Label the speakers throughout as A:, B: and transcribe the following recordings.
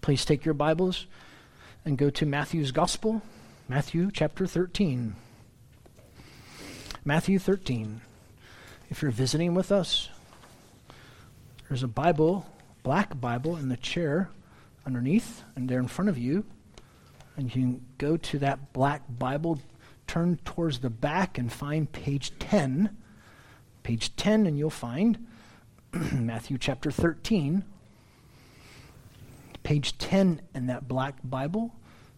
A: Please take your Bibles and go to Matthew's Gospel, Matthew chapter 13. Matthew 13. If you're visiting with us, there's a Bible, black Bible, in the chair underneath and there in front of you. And you can go to that black Bible, turn towards the back, and find page 10. Page 10, and you'll find Matthew chapter 13 page 10 in that black Bible,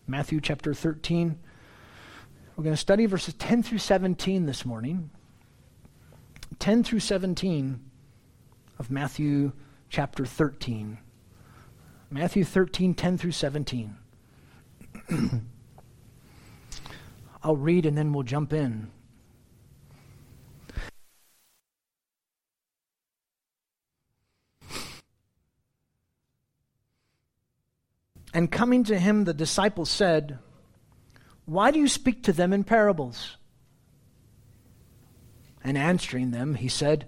A: Matthew chapter 13. We're going to study verses 10 through 17 this morning. 10 through 17 of Matthew chapter 13. Matthew 13, 10 through 17. I'll read and then we'll jump in. And coming to him, the disciples said, Why do you speak to them in parables? And answering them, he said,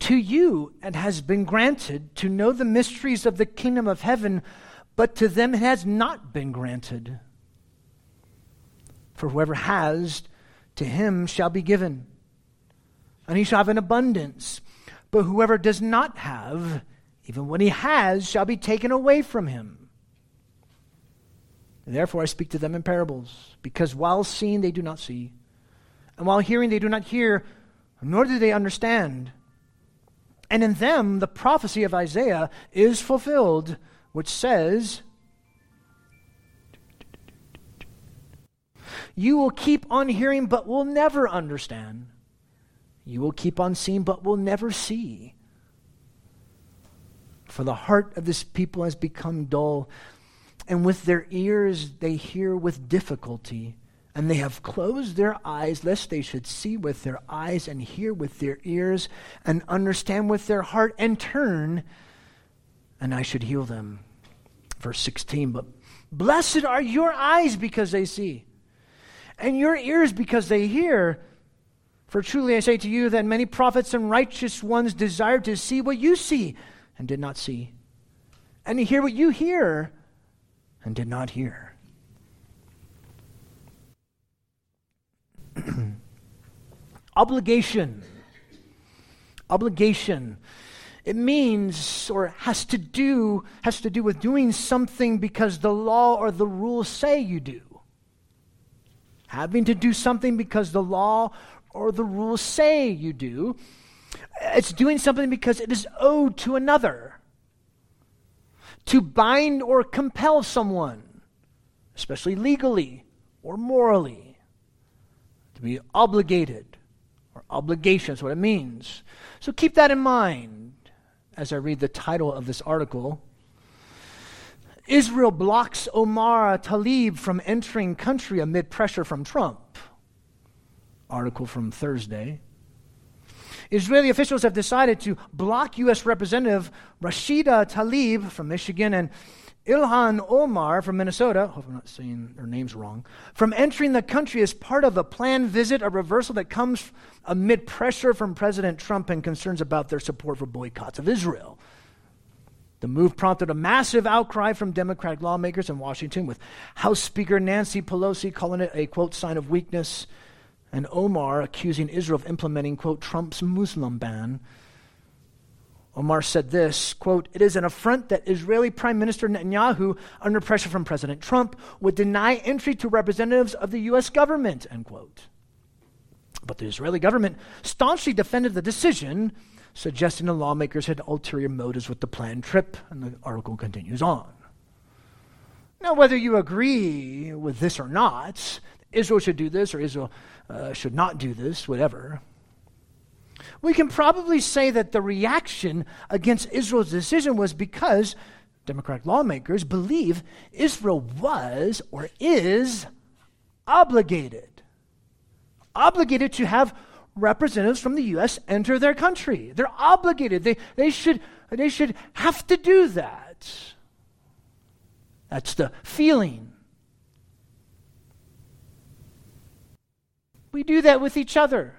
A: To you it has been granted to know the mysteries of the kingdom of heaven, but to them it has not been granted. For whoever has, to him shall be given, and he shall have an abundance. But whoever does not have, even what he has, shall be taken away from him. Therefore, I speak to them in parables, because while seeing they do not see, and while hearing they do not hear, nor do they understand. And in them, the prophecy of Isaiah is fulfilled, which says, You will keep on hearing, but will never understand. You will keep on seeing, but will never see. For the heart of this people has become dull and with their ears they hear with difficulty, and they have closed their eyes, lest they should see with their eyes, and hear with their ears, and understand with their heart, and turn, and I should heal them. Verse 16, but blessed are your eyes because they see, and your ears because they hear. For truly I say to you that many prophets and righteous ones desired to see what you see, and did not see, and to hear what you hear and did not hear. Obligation. Obligation. It means or has to do has to do with doing something because the law or the rules say you do. Having to do something because the law or the rules say you do. It's doing something because it is owed to another to bind or compel someone, especially legally or morally, to be obligated or obligation is what it means. So keep that in mind as I read the title of this article. Israel blocks Omar Tlaib from entering country amid pressure from Trump. Article from Thursday. Israeli officials have decided to block U.S. Representative Rashida Tlaib from Michigan and Ilhan Omar from Minnesota, hope I'm not saying their names wrong, from entering the country as part of a planned visit, a reversal that comes amid pressure from President Trump and concerns about their support for boycotts of Israel. The move prompted a massive outcry from Democratic lawmakers in Washington, with House Speaker Nancy Pelosi calling it a, quote, sign of weakness and Omar accusing Israel of implementing, quote, Trump's Muslim ban. Omar said this, quote, It is an affront that Israeli Prime Minister Netanyahu, under pressure from President Trump, would deny entry to representatives of the U.S. government, end quote. But the Israeli government staunchly defended the decision, suggesting the lawmakers had ulterior motives with the planned trip, and the article continues on. Now, whether you agree with this or not, Israel should do this or Israel uh, should not do this, whatever. We can probably say that the reaction against Israel's decision was because Democratic lawmakers believe Israel was or is obligated. Obligated to have representatives from the U.S. enter their country. They're obligated. They, they, should, they should have to do that. That's the feeling. We do that with each other.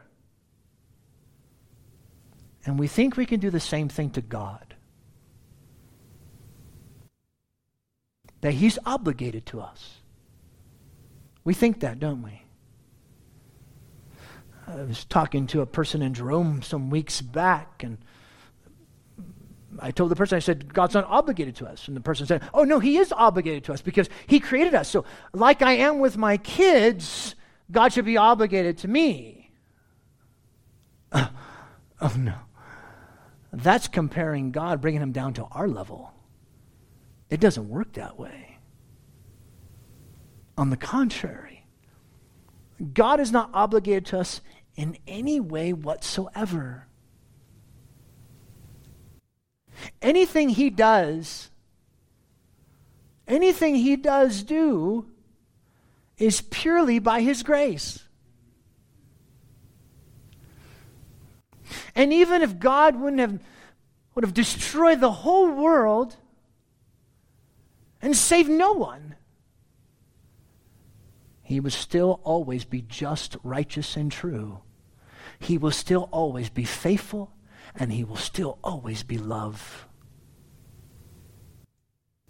A: And we think we can do the same thing to God. that He's obligated to us. We think that, don't we? I was talking to a person in Jerome some weeks back, and I told the person, I said, God's not obligated to us. And the person said, Oh, no, He is obligated to us because He created us. So, like I am with my kids, God should be obligated to me. Uh, oh, no. That's comparing God, bringing Him down to our level. It doesn't work that way. On the contrary, God is not obligated to us in any way whatsoever. Anything he does, anything he does do, is purely by his grace. And even if God wouldn't have would have destroyed the whole world and saved no one, he would still always be just, righteous, and true. He will still always be faithful, and he will still always be love.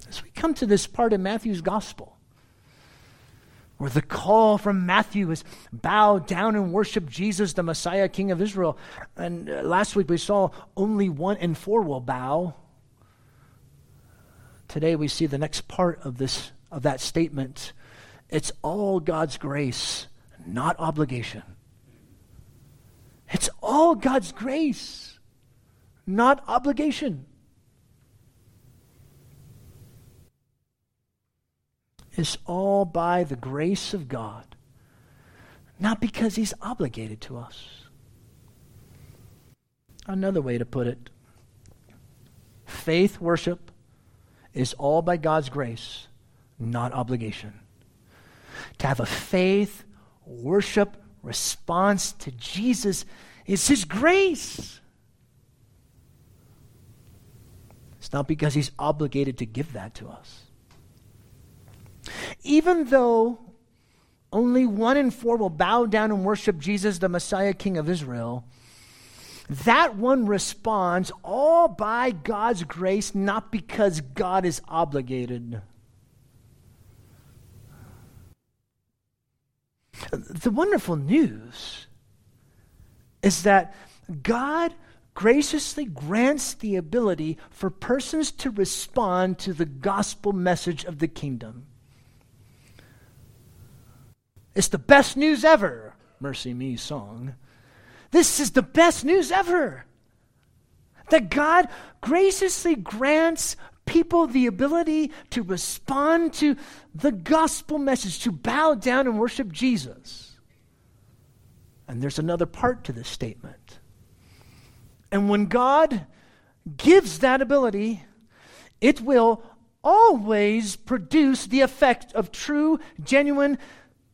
A: As we come to this part of Matthew's gospel, where the call from Matthew is bow down and worship Jesus, the Messiah, King of Israel. And uh, last week we saw only one in four will bow. Today we see the next part of this of that statement. It's all God's grace, not obligation. It's all God's grace, not obligation. It's all by the grace of God, not because He's obligated to us. Another way to put it faith worship is all by God's grace, not obligation. To have a faith worship response to Jesus is His grace. It's not because He's obligated to give that to us. Even though only one in four will bow down and worship Jesus, the Messiah, King of Israel, that one responds all by God's grace, not because God is obligated. The wonderful news is that God graciously grants the ability for persons to respond to the gospel message of the kingdom. It's the best news ever, MercyMe song. This is the best news ever. That God graciously grants people the ability to respond to the gospel message, to bow down and worship Jesus. And there's another part to this statement. And when God gives that ability, it will always produce the effect of true, genuine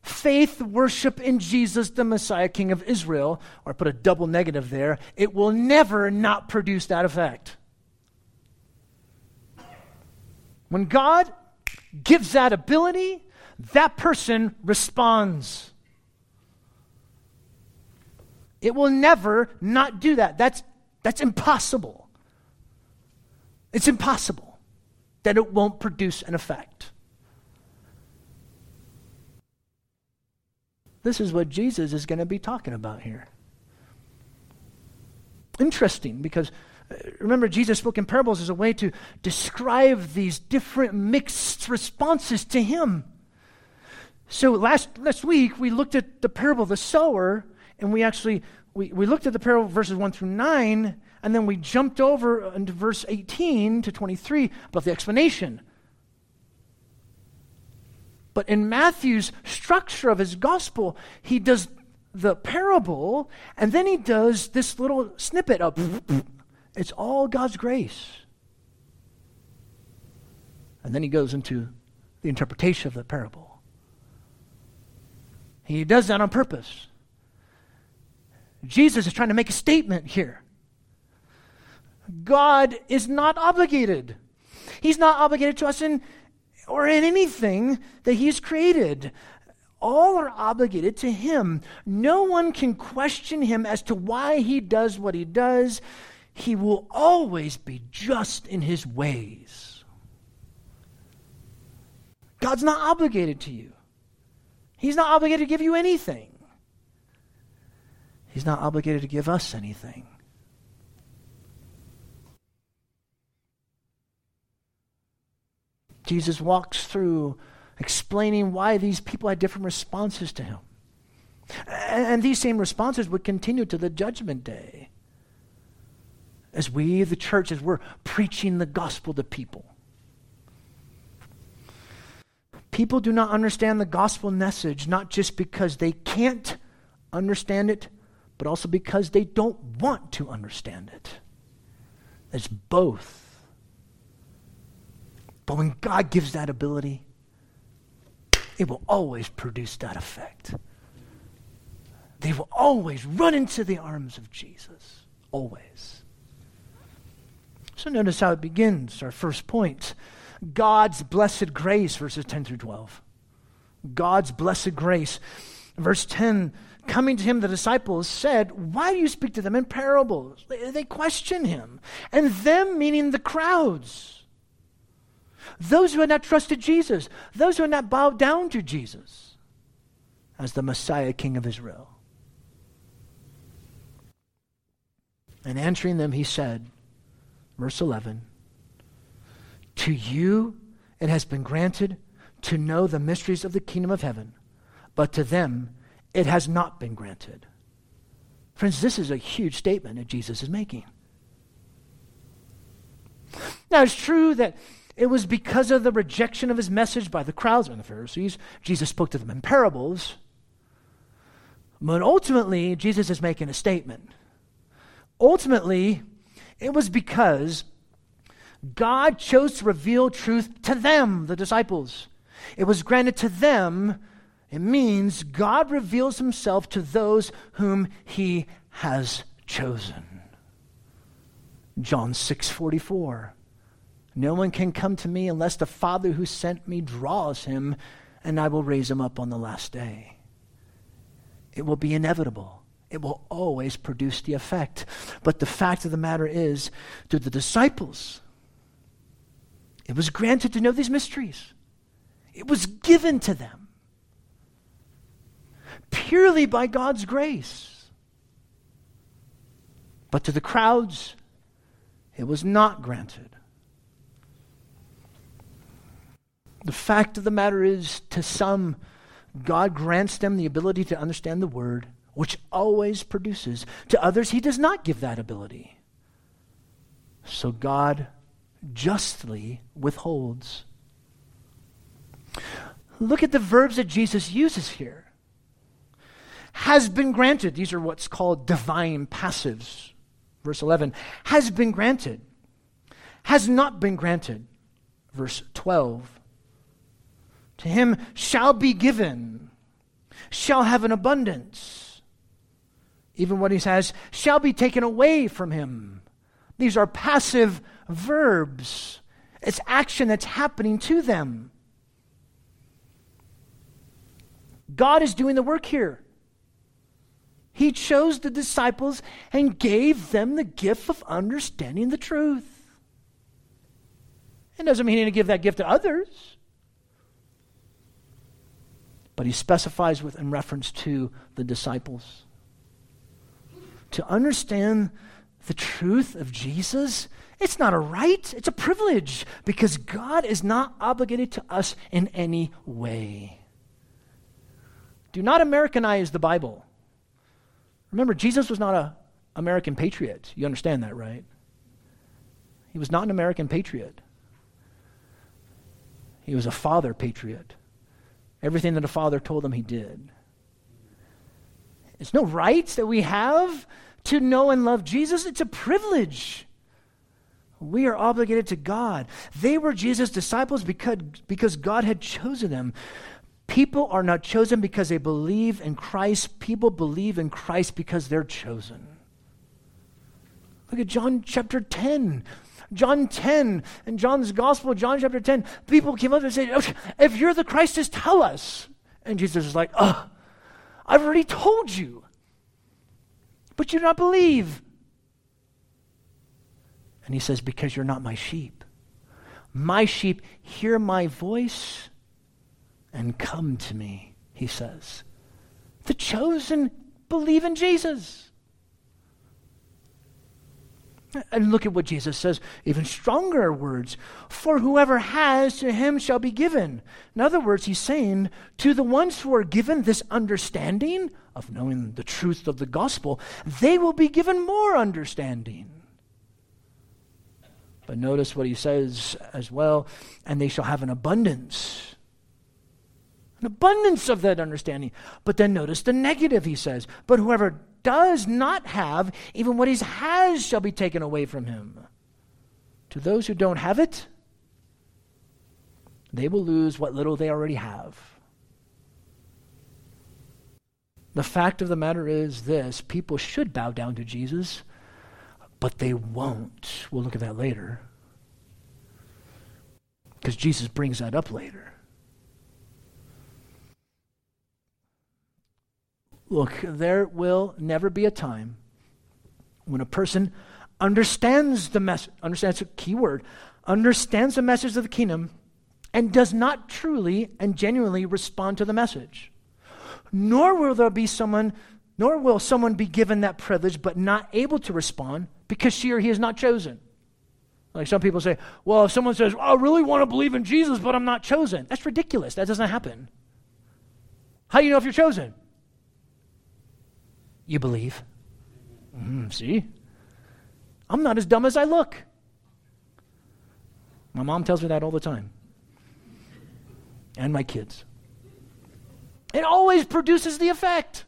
A: faith worship in Jesus, the Messiah, King of Israel, or put a double negative there, it will never not produce that effect. When God gives that ability, that person responds. It will never not do that. That's, that's impossible. It's impossible that it won't produce an effect. This is what Jesus is going to be talking about here. Interesting because uh, Remember, Jesus spoke in parables as a way to describe these different mixed responses to Him. So last, last week, we looked at the parable of the sower, and we actually we, we looked at the parable verses 1 through 9, and then we jumped over into verse 18 to 23 about the explanation. But in Matthew's structure of his gospel, he does the parable, and then he does this little snippet of it's all God's grace. And then he goes into the interpretation of the parable. He does that on purpose. Jesus is trying to make a statement here. God is not obligated. He's not obligated to us in or in anything that He's created. All are obligated to Him. No one can question Him as to why He does what He does he will always be just in his ways. God's not obligated to you. He's not obligated to give you anything. He's not obligated to give us anything. Jesus walks through explaining why these people had different responses to him. And these same responses would continue to the judgment day. As we, the church, as we're preaching the gospel to people. People do not understand the gospel message not just because they can't understand it, but also because they don't want to understand it. It's both. But when God gives that ability, it will always produce that effect. They will always run into the arms of Jesus. Always. So notice how it begins, our first point. God's blessed grace, verses 10 through 12. God's blessed grace. Verse 10 coming to him, the disciples said, Why do you speak to them in parables? They, they question him. And them, meaning the crowds. Those who had not trusted Jesus, those who had not bowed down to Jesus as the Messiah, King of Israel. And answering them, he said, verse 11, To you it has been granted to know the mysteries of the kingdom of heaven, but to them it has not been granted. Friends, this is a huge statement that Jesus is making. Now, it's true that it was because of the rejection of his message by the crowds and the Pharisees, Jesus spoke to them in parables. But ultimately, Jesus is making a statement. Ultimately, it was because God chose to reveal truth to them, the disciples. It was granted to them it means God reveals himself to those whom he has chosen. John 6:44 No one can come to me unless the Father who sent me draws him and I will raise him up on the last day. It will be inevitable. It will always produce the effect. But the fact of the matter is, to the disciples, it was granted to know these mysteries. It was given to them purely by God's grace. But to the crowds, it was not granted. The fact of the matter is, to some, God grants them the ability to understand the word, which always produces. To others, He does not give that ability. So God justly withholds. Look at the verbs that Jesus uses here has been granted. These are what's called divine passives. Verse 11 has been granted, has not been granted. Verse 12 to him shall be given, shall have an abundance. Even what he says shall be taken away from him. These are passive verbs. It's action that's happening to them. God is doing the work here. He chose the disciples and gave them the gift of understanding the truth. It doesn't mean he didn't give that gift to others. But he specifies with in reference to the disciples. To understand the truth of Jesus, it's not a right, it's a privilege because God is not obligated to us in any way. Do not Americanize the Bible. Remember, Jesus was not an American patriot. You understand that, right? He was not an American patriot. He was a father patriot. Everything that a father told him, he did. It's no rights that we have to know and love Jesus, it's a privilege. We are obligated to God. They were Jesus' disciples because, because God had chosen them. People are not chosen because they believe in Christ. People believe in Christ because they're chosen. Look at John chapter 10. John 10 and John's gospel, John chapter 10. People came up and said, If you're the Christ, just tell us. And Jesus is like, Oh, I've already told you. But you do not believe. And he says, Because you're not my sheep. My sheep hear my voice and come to me, he says. The chosen believe in Jesus. And look at what Jesus says, even stronger words. For whoever has, to him shall be given. In other words, he's saying to the ones who are given this understanding of knowing the truth of the gospel, they will be given more understanding. But notice what he says as well, and they shall have an abundance. An abundance of that understanding. But then notice the negative, he says. But whoever does not have, even what he has shall be taken away from him. To those who don't have it, they will lose what little they already have. The fact of the matter is this people should bow down to Jesus, but they won't. We'll look at that later. Because Jesus brings that up later. Look, there will never be a time when a person understands the message, understands a key word, understands the message of the kingdom, and does not truly and genuinely respond to the message. Nor will there be someone, nor will someone be given that privilege but not able to respond because she or he is not chosen. Like some people say, well, if someone says, I really want to believe in Jesus, but I'm not chosen, that's ridiculous. That doesn't happen. How do you know if you're chosen? You believe. Mm, see? I'm not as dumb as I look. My mom tells me that all the time. And my kids. It always produces the effect.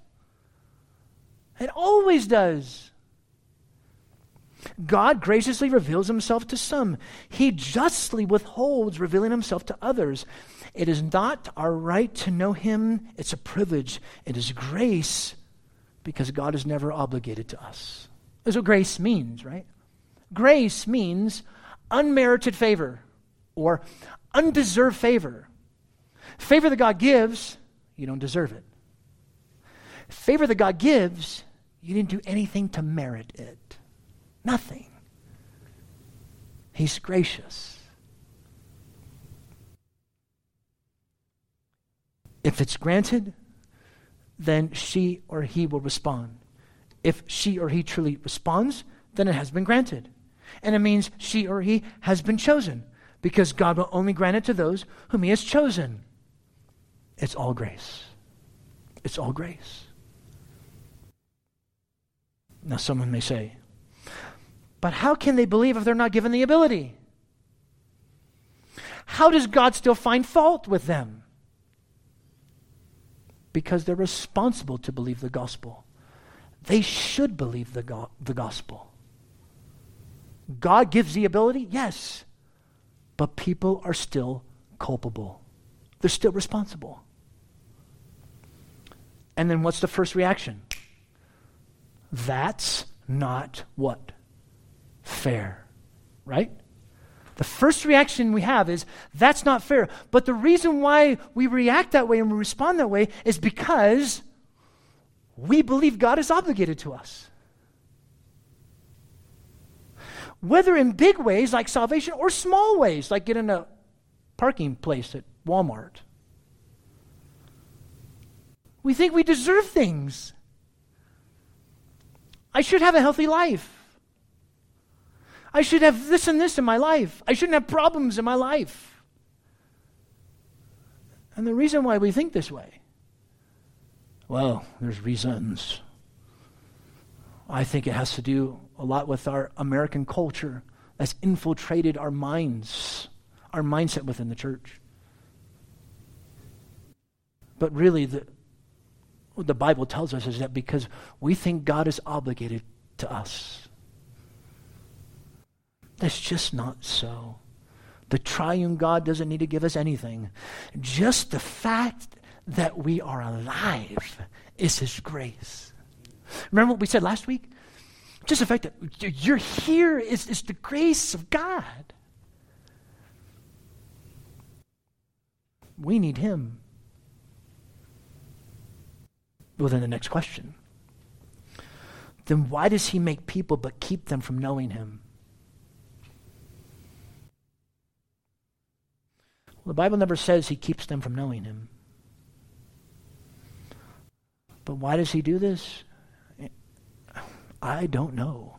A: It always does. God graciously reveals himself to some. He justly withholds revealing himself to others. It is not our right to know him, it's a privilege. It is grace because God is never obligated to us. That's what grace means, right? Grace means unmerited favor or undeserved favor. Favor that God gives, you don't deserve it. Favor that God gives, you didn't do anything to merit it. Nothing. He's gracious. If it's granted, then she or he will respond. If she or he truly responds, then it has been granted. And it means she or he has been chosen because God will only grant it to those whom he has chosen. It's all grace. It's all grace. Now, someone may say, but how can they believe if they're not given the ability? How does God still find fault with them? Because they're responsible to believe the gospel. They should believe the, go- the gospel. God gives the ability, yes, but people are still culpable. They're still responsible. And then what's the first reaction? That's not what? Fair. Right? The first reaction we have is, that's not fair. But the reason why we react that way and we respond that way is because we believe God is obligated to us. Whether in big ways like salvation or small ways like getting a parking place at Walmart we think we deserve things. I should have a healthy life. I should have this and this in my life. I shouldn't have problems in my life. And the reason why we think this way, well, there's reasons. I think it has to do a lot with our American culture that's infiltrated our minds, our mindset within the church. But really, the, what the Bible tells us is that because we think God is obligated to us. That's just not so. The triune God doesn't need to give us anything. Just the fact that we are alive is His grace. Remember what we said last week? Just the fact that you're here is, is the grace of God. We need Him. Well, then the next question. Then why does he make people but keep them from knowing him? The Bible never says he keeps them from knowing him. But why does he do this? I don't know.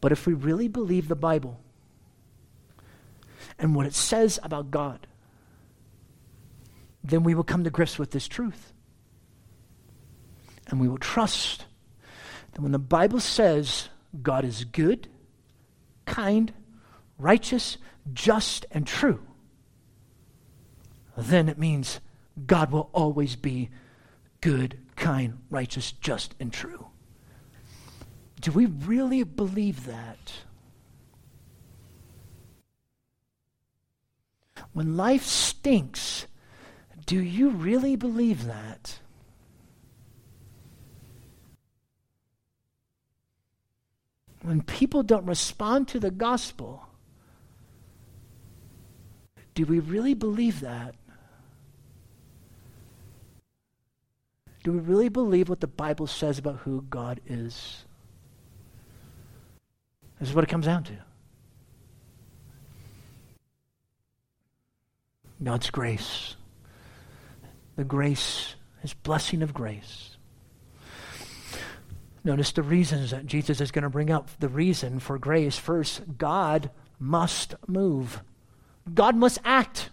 A: But if we really believe the Bible and what it says about God, then we will come to grips with this truth. And we will trust that when the Bible says God is good, kind, righteous, just, and true, then it means God will always be good, kind, righteous, just, and true. Do we really believe that? When life stinks, do you really believe that? When people don't respond to the gospel, do we really believe that? Do we really believe what the Bible says about who God is? This is what it comes down to. God's grace. The grace, His blessing of grace. Notice the reasons that Jesus is going to bring up. The reason for grace first, God must move, God must act.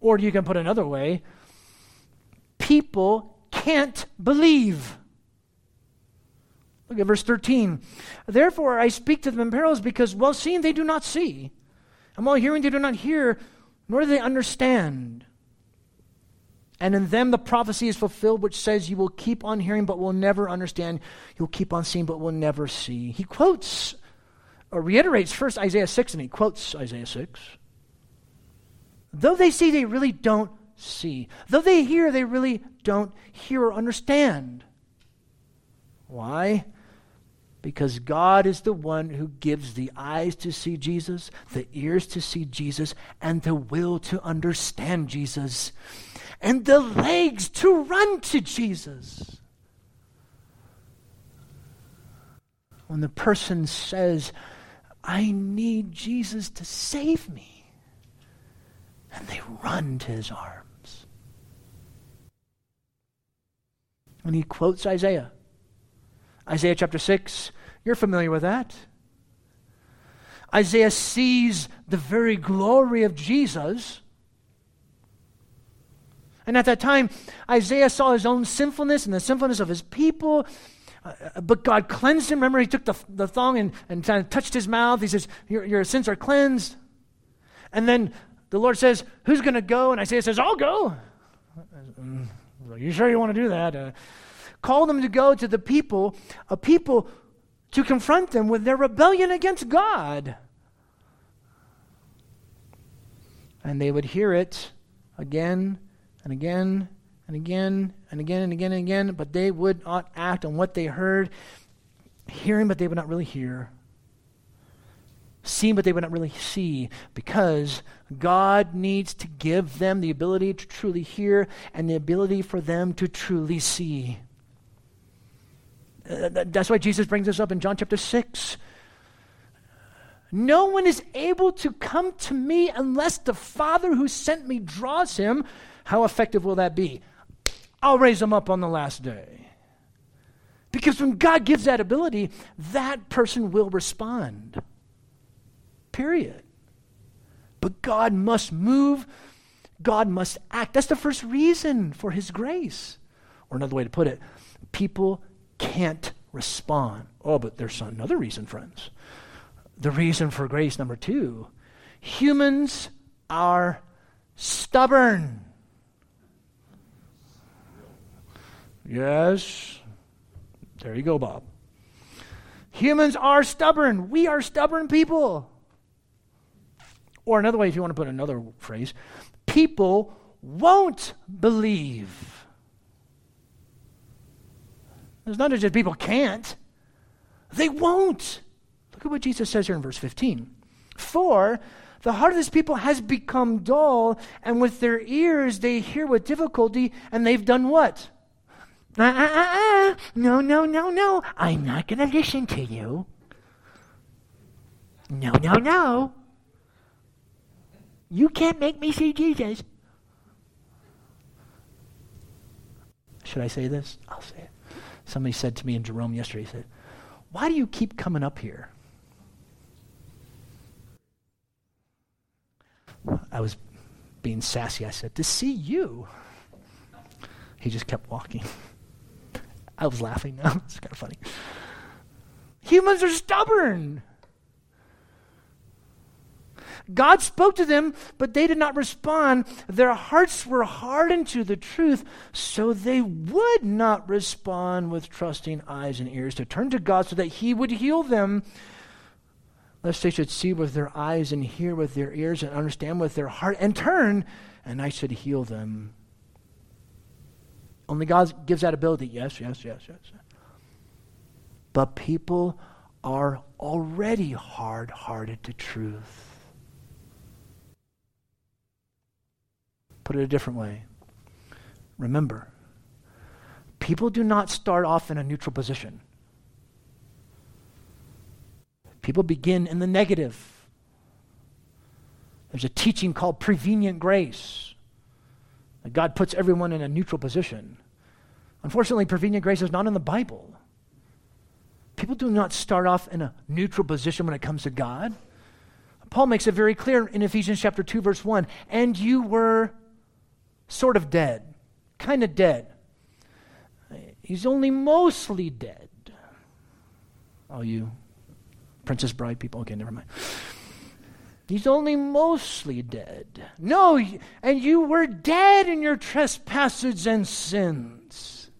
A: Or you can put another way people can't believe. Look at verse 13. Therefore I speak to them in parables because while seeing they do not see, and while hearing they do not hear, nor do they understand. And in them the prophecy is fulfilled, which says, You will keep on hearing, but will never understand. You'll keep on seeing, but will never see. He quotes, Uh, reiterates first Isaiah 6, and he quotes Isaiah 6. Though they see, they really don't see. Though they hear, they really don't hear or understand. Why? Because God is the one who gives the eyes to see Jesus, the ears to see Jesus, and the will to understand Jesus, and the legs to run to Jesus. When the person says, I need Jesus to save me, and they run to his arms. And he quotes Isaiah, Isaiah chapter 6, you're familiar with that. Isaiah sees the very glory of Jesus. And at that time, Isaiah saw his own sinfulness and the sinfulness of his people. Uh, but God cleansed him. Remember, he took the, the thong and, and kind of touched his mouth. He says, your, your sins are cleansed. And then the Lord says, Who's going to go? And Isaiah says, I'll go. Are you sure you want to do that? Uh, call them to go to the people, a people to confront them with their rebellion against God. And they would hear it again and again and again and again and again and again, but they would not act on what they heard, hearing, but they would not really hear, seeing, but they would not really see, because God needs to give them the ability to truly hear and the ability for them to truly see. Uh, that's why Jesus brings us up in John chapter 6. No one is able to come to me unless the Father who sent me draws him. How effective will that be? I'll raise them up on the last day. Because when God gives that ability, that person will respond. Period. But God must move, God must act. That's the first reason for his grace. Or another way to put it, people can't respond. Oh, but there's another reason, friends. The reason for grace, number two humans are stubborn. Yes. There you go, Bob. Humans are stubborn. We are stubborn people. Or another way, if you want to put another phrase, people won't believe. It's not just people can't, they won't. Look at what Jesus says here in verse 15. For the heart of this people has become dull, and with their ears they hear with difficulty, and they've done what? Uh, uh, uh, uh. No, no, no, no. I'm not going to listen to you.
B: No, no, no. You can't make me see Jesus.
A: Should I say this? I'll say it. Somebody said to me in Jerome yesterday, he said, Why do you keep coming up here? I was being sassy. I said, To see you. He just kept walking. I was laughing now. It's kind of funny. Humans are stubborn. God spoke to them, but they did not respond. Their hearts were hardened to the truth, so they would not respond with trusting eyes and ears to turn to God so that He would heal them. Lest they should see with their eyes and hear with their ears and understand with their heart and turn, and I should heal them. Only God gives that ability. Yes, yes, yes, yes. But people are already hard hearted to truth. Put it a different way. Remember, people do not start off in a neutral position. People begin in the negative. There's a teaching called prevenient grace. God puts everyone in a neutral position. Unfortunately, prevenient grace is not in the Bible. People do not start off in a neutral position when it comes to God. Paul makes it very clear in Ephesians chapter 2 verse 1, and you were sort of dead, kind of dead. He's only mostly dead. All you Princess Bride people, okay, never mind. He's only mostly dead. No, and you were dead in your trespasses and sins.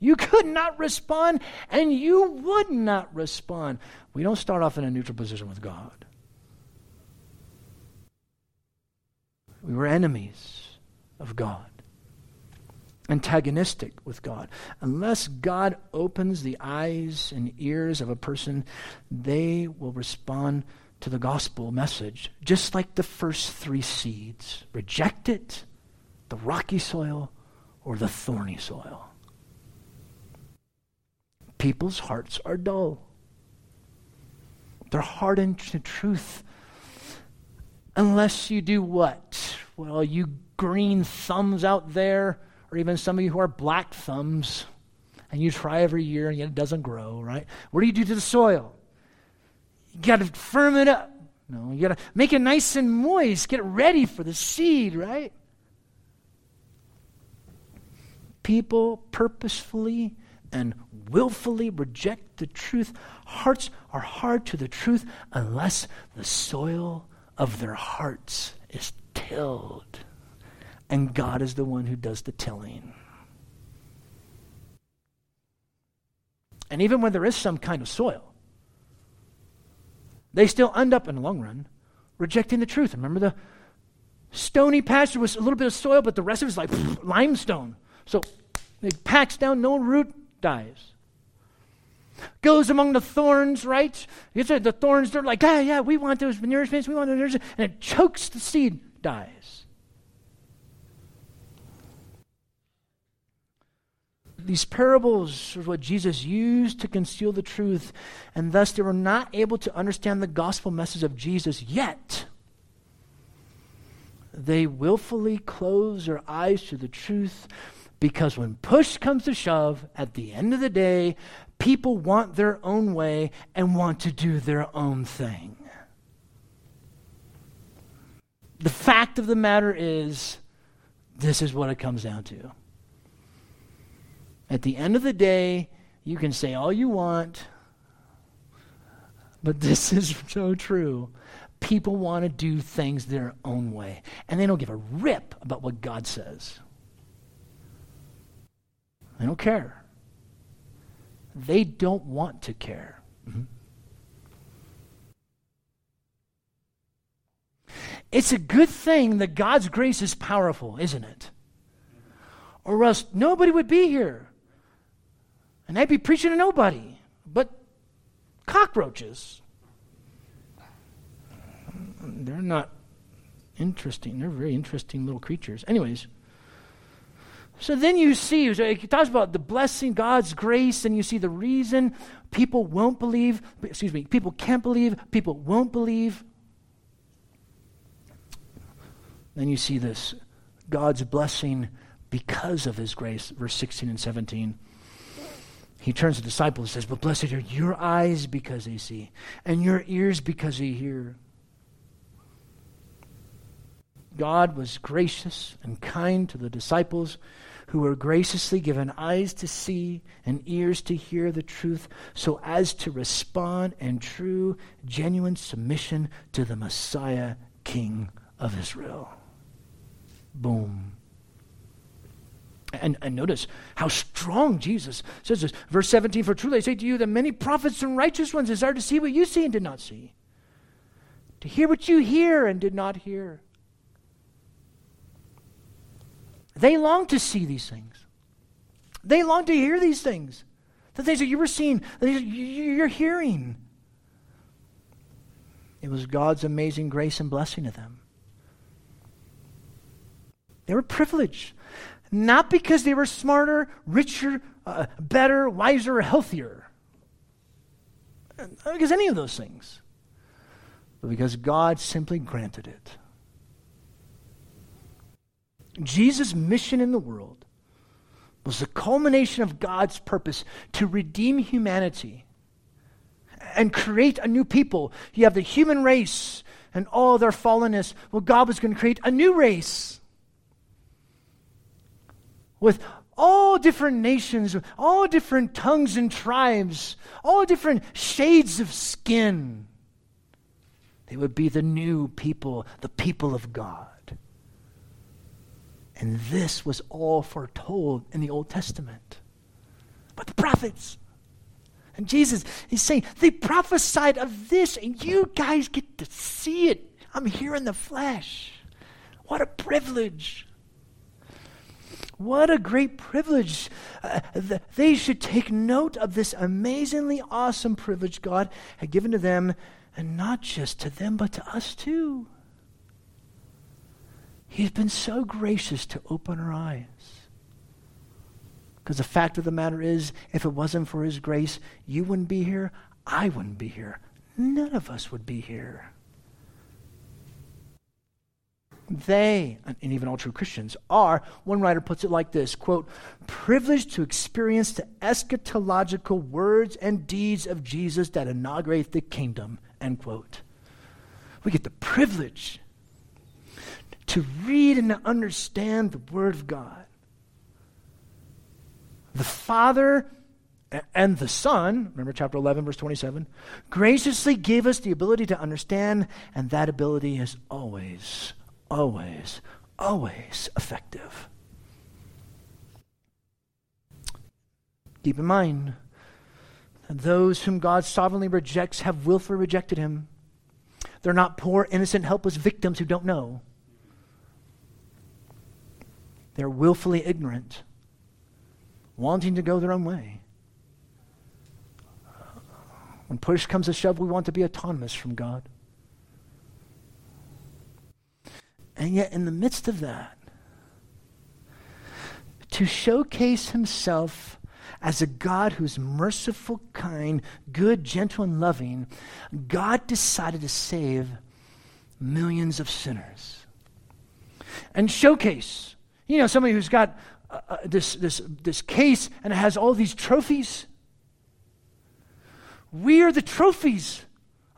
A: You could not respond, and you would not respond. We don't start off in a neutral position with God. We were enemies of God, antagonistic with God. Unless God opens the eyes and ears of a person, they will respond to the gospel message, just like the first three seeds reject it, the rocky soil, or the thorny soil. People's hearts are dull. They're hardened to truth. Unless you do what? Well, you green thumbs out there, or even some of you who are black thumbs, and you try every year and yet it doesn't grow, right? What do you do to the soil? You got to firm it up. No, you got to make it nice and moist, get it ready for the seed, right? People purposefully and willfully reject the truth. Hearts are hard to the truth unless the soil of their hearts is tilled. And God is the one who does the tilling. And even when there is some kind of soil, they still end up in the long run rejecting the truth. Remember the stony pasture was a little bit of soil, but the rest of it is like limestone. So it packs down, no root dies. Goes among the thorns, right? You said the thorns, they're like, ah, yeah, we want those nourishments, we want those nourishments, and it chokes the seed, dies. These parables were what Jesus used to conceal the truth, and thus they were not able to understand the gospel message of Jesus yet. They willfully close their eyes to the truth because when push comes to shove, at the end of the day, people want their own way and want to do their own thing. The fact of the matter is, this is what it comes down to. At the end of the day, you can say all you want, but this is so true. People want to do things their own way, and they don't give a rip about what God says. They don't care. They don't want to care. Mm-hmm. It's a good thing that God's grace is powerful, isn't it? Or else nobody would be here. And I'd be preaching to nobody but cockroaches. They're not interesting. They're very interesting little creatures. Anyways, So then you see, he talks about the blessing, God's grace, and you see the reason people won't believe, excuse me, people can't believe, people won't believe. Then you see this God's blessing because of his grace, verse 16 and 17. He turns to the disciples and says, But blessed are your eyes because they see, and your ears because they hear. God was gracious and kind to the disciples who were graciously given eyes to see and ears to hear the truth so as to respond in true, genuine submission to the Messiah, King of Israel. Boom. And, and, notice how strong Jesus says this. Verse 17 For truly I say to you that many prophets and righteous ones desired to see what you see and did not see, to hear what you hear and did not hear. They long to see these things. They long to hear these things. The things that you were seeing, that you're hearing. It was God's amazing grace and blessing to them. They were privileged, not because they were smarter, richer, uh, better, wiser, healthier. Not because any of those things, but because God simply granted it. Jesus' mission in the world was the culmination of God's purpose to redeem humanity and create a new people. You have the human race and all their fallenness. Well, God was going to create a new race with all different nations, all different tongues and tribes, all different shades of skin. They would be the new people, the people of God. And this was all foretold in the Old Testament. But the prophets, and Jesus is saying, they prophesied of this, and you guys get to see it. I'm here in the flesh. What a privilege. What a great privilege. Uh, th- they should take note of this amazingly awesome privilege God had given to them, and not just to them, but to us too. He's been so gracious to open our eyes. Because the fact of the matter is, if it wasn't for His grace, you wouldn't be here, I wouldn't be here, none of us would be here. They, and even all true Christians, are, one writer puts it like this quote, privileged to experience the eschatological words and deeds of Jesus that inaugurate the kingdom, end quote. We get the privilege to read and to understand the Word of God. The Father and the Son, remember chapter 11, verse 27, graciously gave us the ability to understand, and that ability is always, always, always effective. Keep in mind that those whom God sovereignly rejects have willfully rejected him. They're not poor, innocent, helpless victims who don't know. They're willfully ignorant, wanting to go their own way. When push comes to shove, we want to be autonomous from God. And yet, in the midst of that, to showcase himself as a God who's merciful, kind, good, gentle, and loving, God decided to save millions of sinners and showcase you know, somebody who's got uh, uh, this, this, this case and it has all these trophies. We are the trophies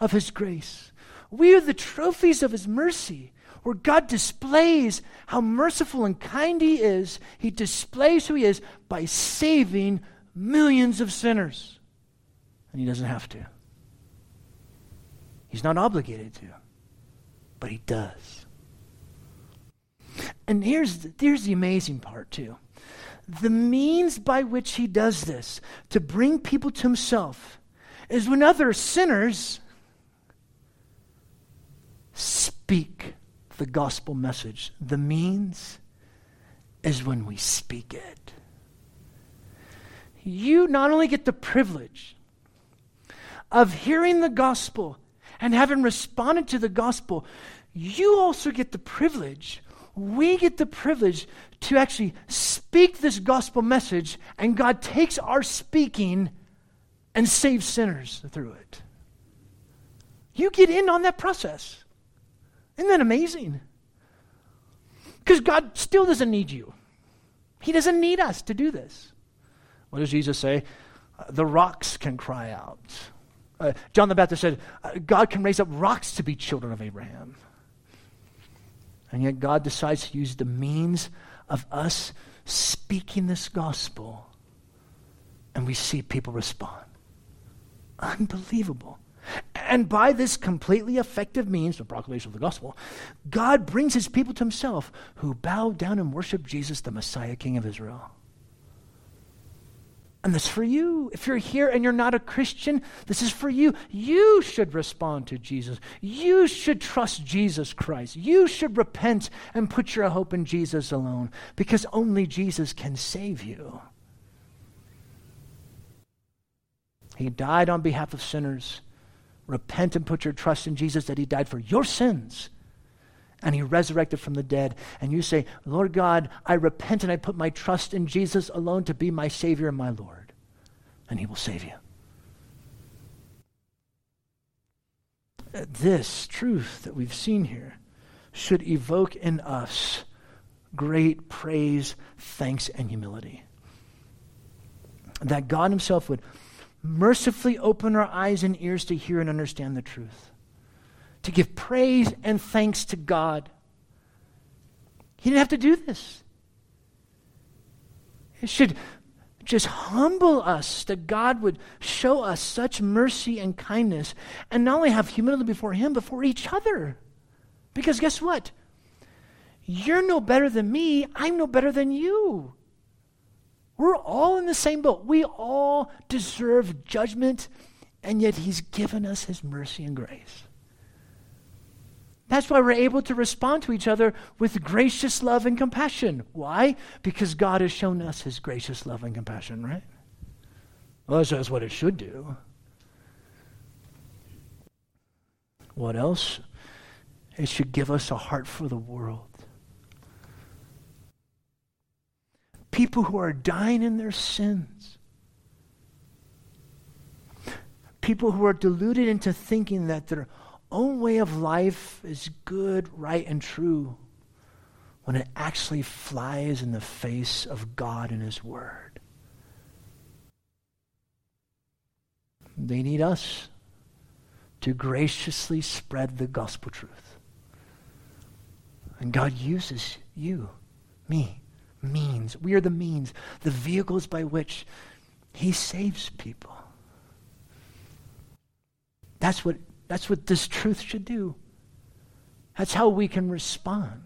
A: of His grace. We are the trophies of His mercy, where God displays how merciful and kind He is. He displays who He is by saving millions of sinners. And He doesn't have to, He's not obligated to, but He does. And here's, here's the amazing part, too. The means by which he does this, to bring people to himself, is when other sinners speak the gospel message. The means is when we speak it. You not only get the privilege of hearing the gospel and having responded to the gospel, you also get the privilege we get the privilege to actually speak this gospel message, and God takes our speaking and saves sinners through it. You get in on that process. Isn't that amazing? Because God still doesn't need you. He doesn't need us to do this. What does Jesus say? Uh, the rocks can cry out. Uh, John the Baptist said, uh, God can raise up rocks to be children of Abraham. And yet God decides to use the means of us speaking this gospel, and we see people respond. Unbelievable. And by this completely effective means, the proclamation of the gospel, God brings his people to himself who bow down and worship Jesus, the Messiah, King of Israel. And this for you. If you're here and you're not a Christian, this is for you. You should respond to Jesus. You should trust Jesus Christ. You should repent and put your hope in Jesus alone because only Jesus can save you. He died on behalf of sinners. Repent and put your trust in Jesus that He died for your sins and He resurrected from the dead. And you say, Lord God, I repent and I put my trust in Jesus alone to be my Savior and my Lord. And He will save you. This truth that we've seen here should evoke in us great praise, thanks, and humility. That God Himself would mercifully open our eyes and ears to hear and understand the truth, to give praise and thanks to God. He didn't have to do this. It should just humble us that God would show us such mercy and kindness and not only have humility before Him, but for each other. Because guess what? You're no better than me, I'm no better than you. We're all in the same boat. We all deserve judgment, and yet He's given us His mercy and grace. That's why we're able to respond to each other with gracious love and compassion. Why? Because God has shown us His gracious love and compassion, right? Well, that's what it should do. What else? It should give us a heart for the world. People who are dying in their sins. People who are deluded into thinking that their own way of life is good, right, and true when it actually flies in the face of God and His Word. They need us to graciously spread the gospel truth. And God uses you, me, means. We are the means, the vehicles by which he saves people. That's what, that's what this truth should do. That's how we can respond.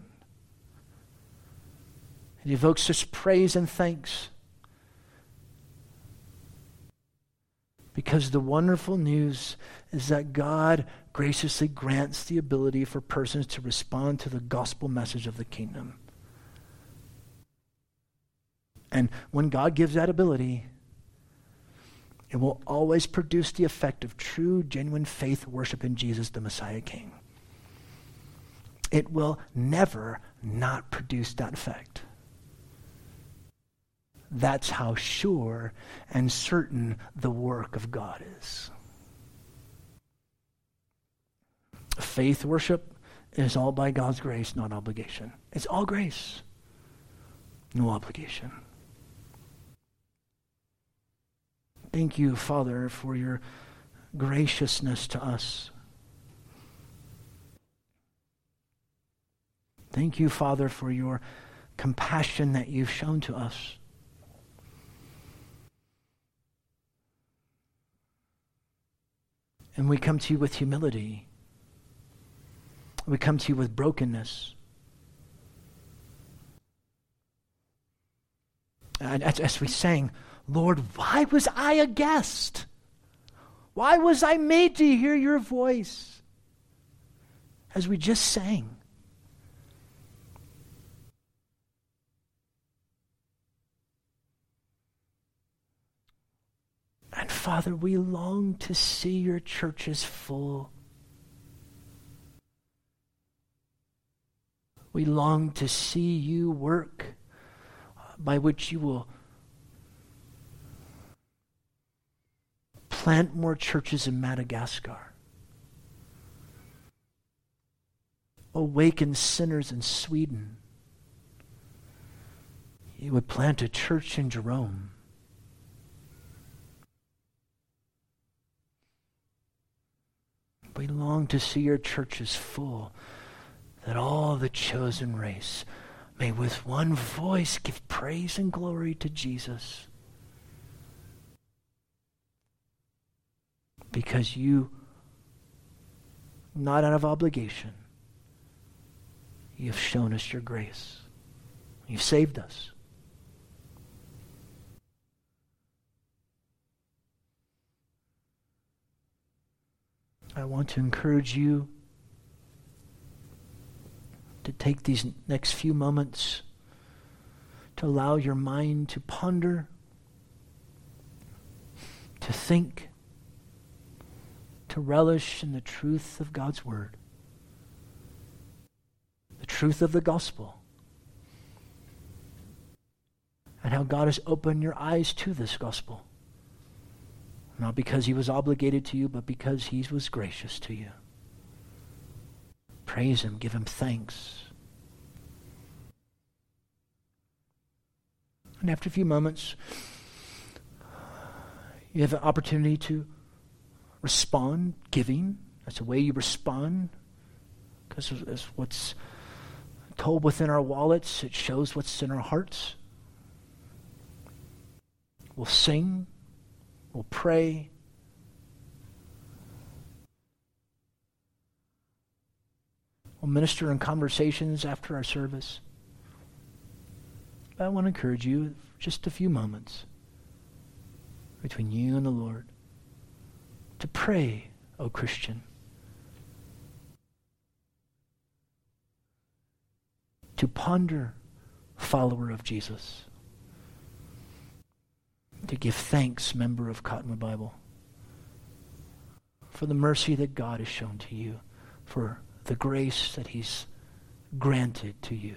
A: It evokes such praise and thanks. Because the wonderful news is that God graciously grants the ability for persons to respond to the gospel message of the kingdom. And when God gives that ability, it will always produce the effect of true, genuine faith worship in Jesus, the Messiah King. It will never not produce that effect. That's how sure and certain the work of God is. Faith worship is all by God's grace, not obligation. It's all grace, no obligation. Thank you, Father, for your graciousness to us. Thank you, Father, for your compassion that you've shown to us. And we come to you with humility. We come to you with brokenness. And as, as we sang, Lord, why was I a guest? Why was I made to hear your voice? As we just sang. And Father, we long to see your churches full. We long to see you work uh, by which you will plant more churches in Madagascar, awaken sinners in Sweden. You would plant a church in Jerome. We long to see your churches full, that all the chosen race may with one voice give praise and glory to Jesus. Because you, not out of obligation, you have shown us your grace. You've saved us. I want to encourage you to take these next few moments to allow your mind to ponder, to think, to relish in the truth of God's Word, the truth of the gospel, and how God has opened your eyes to this gospel. Not because he was obligated to you, but because he was gracious to you. Praise him, give him thanks. And after a few moments, you have an opportunity to respond, giving. That's the way you respond. Because it's what's told within our wallets, it shows what's in our hearts. We'll sing. We'll pray. We'll minister in conversations after our service. But I want to encourage you just a few moments between you and the Lord to pray, O Christian. To ponder, follower of Jesus to give thanks, member of Cottonwood Bible, for the mercy that God has shown to you, for the grace that He's granted to you.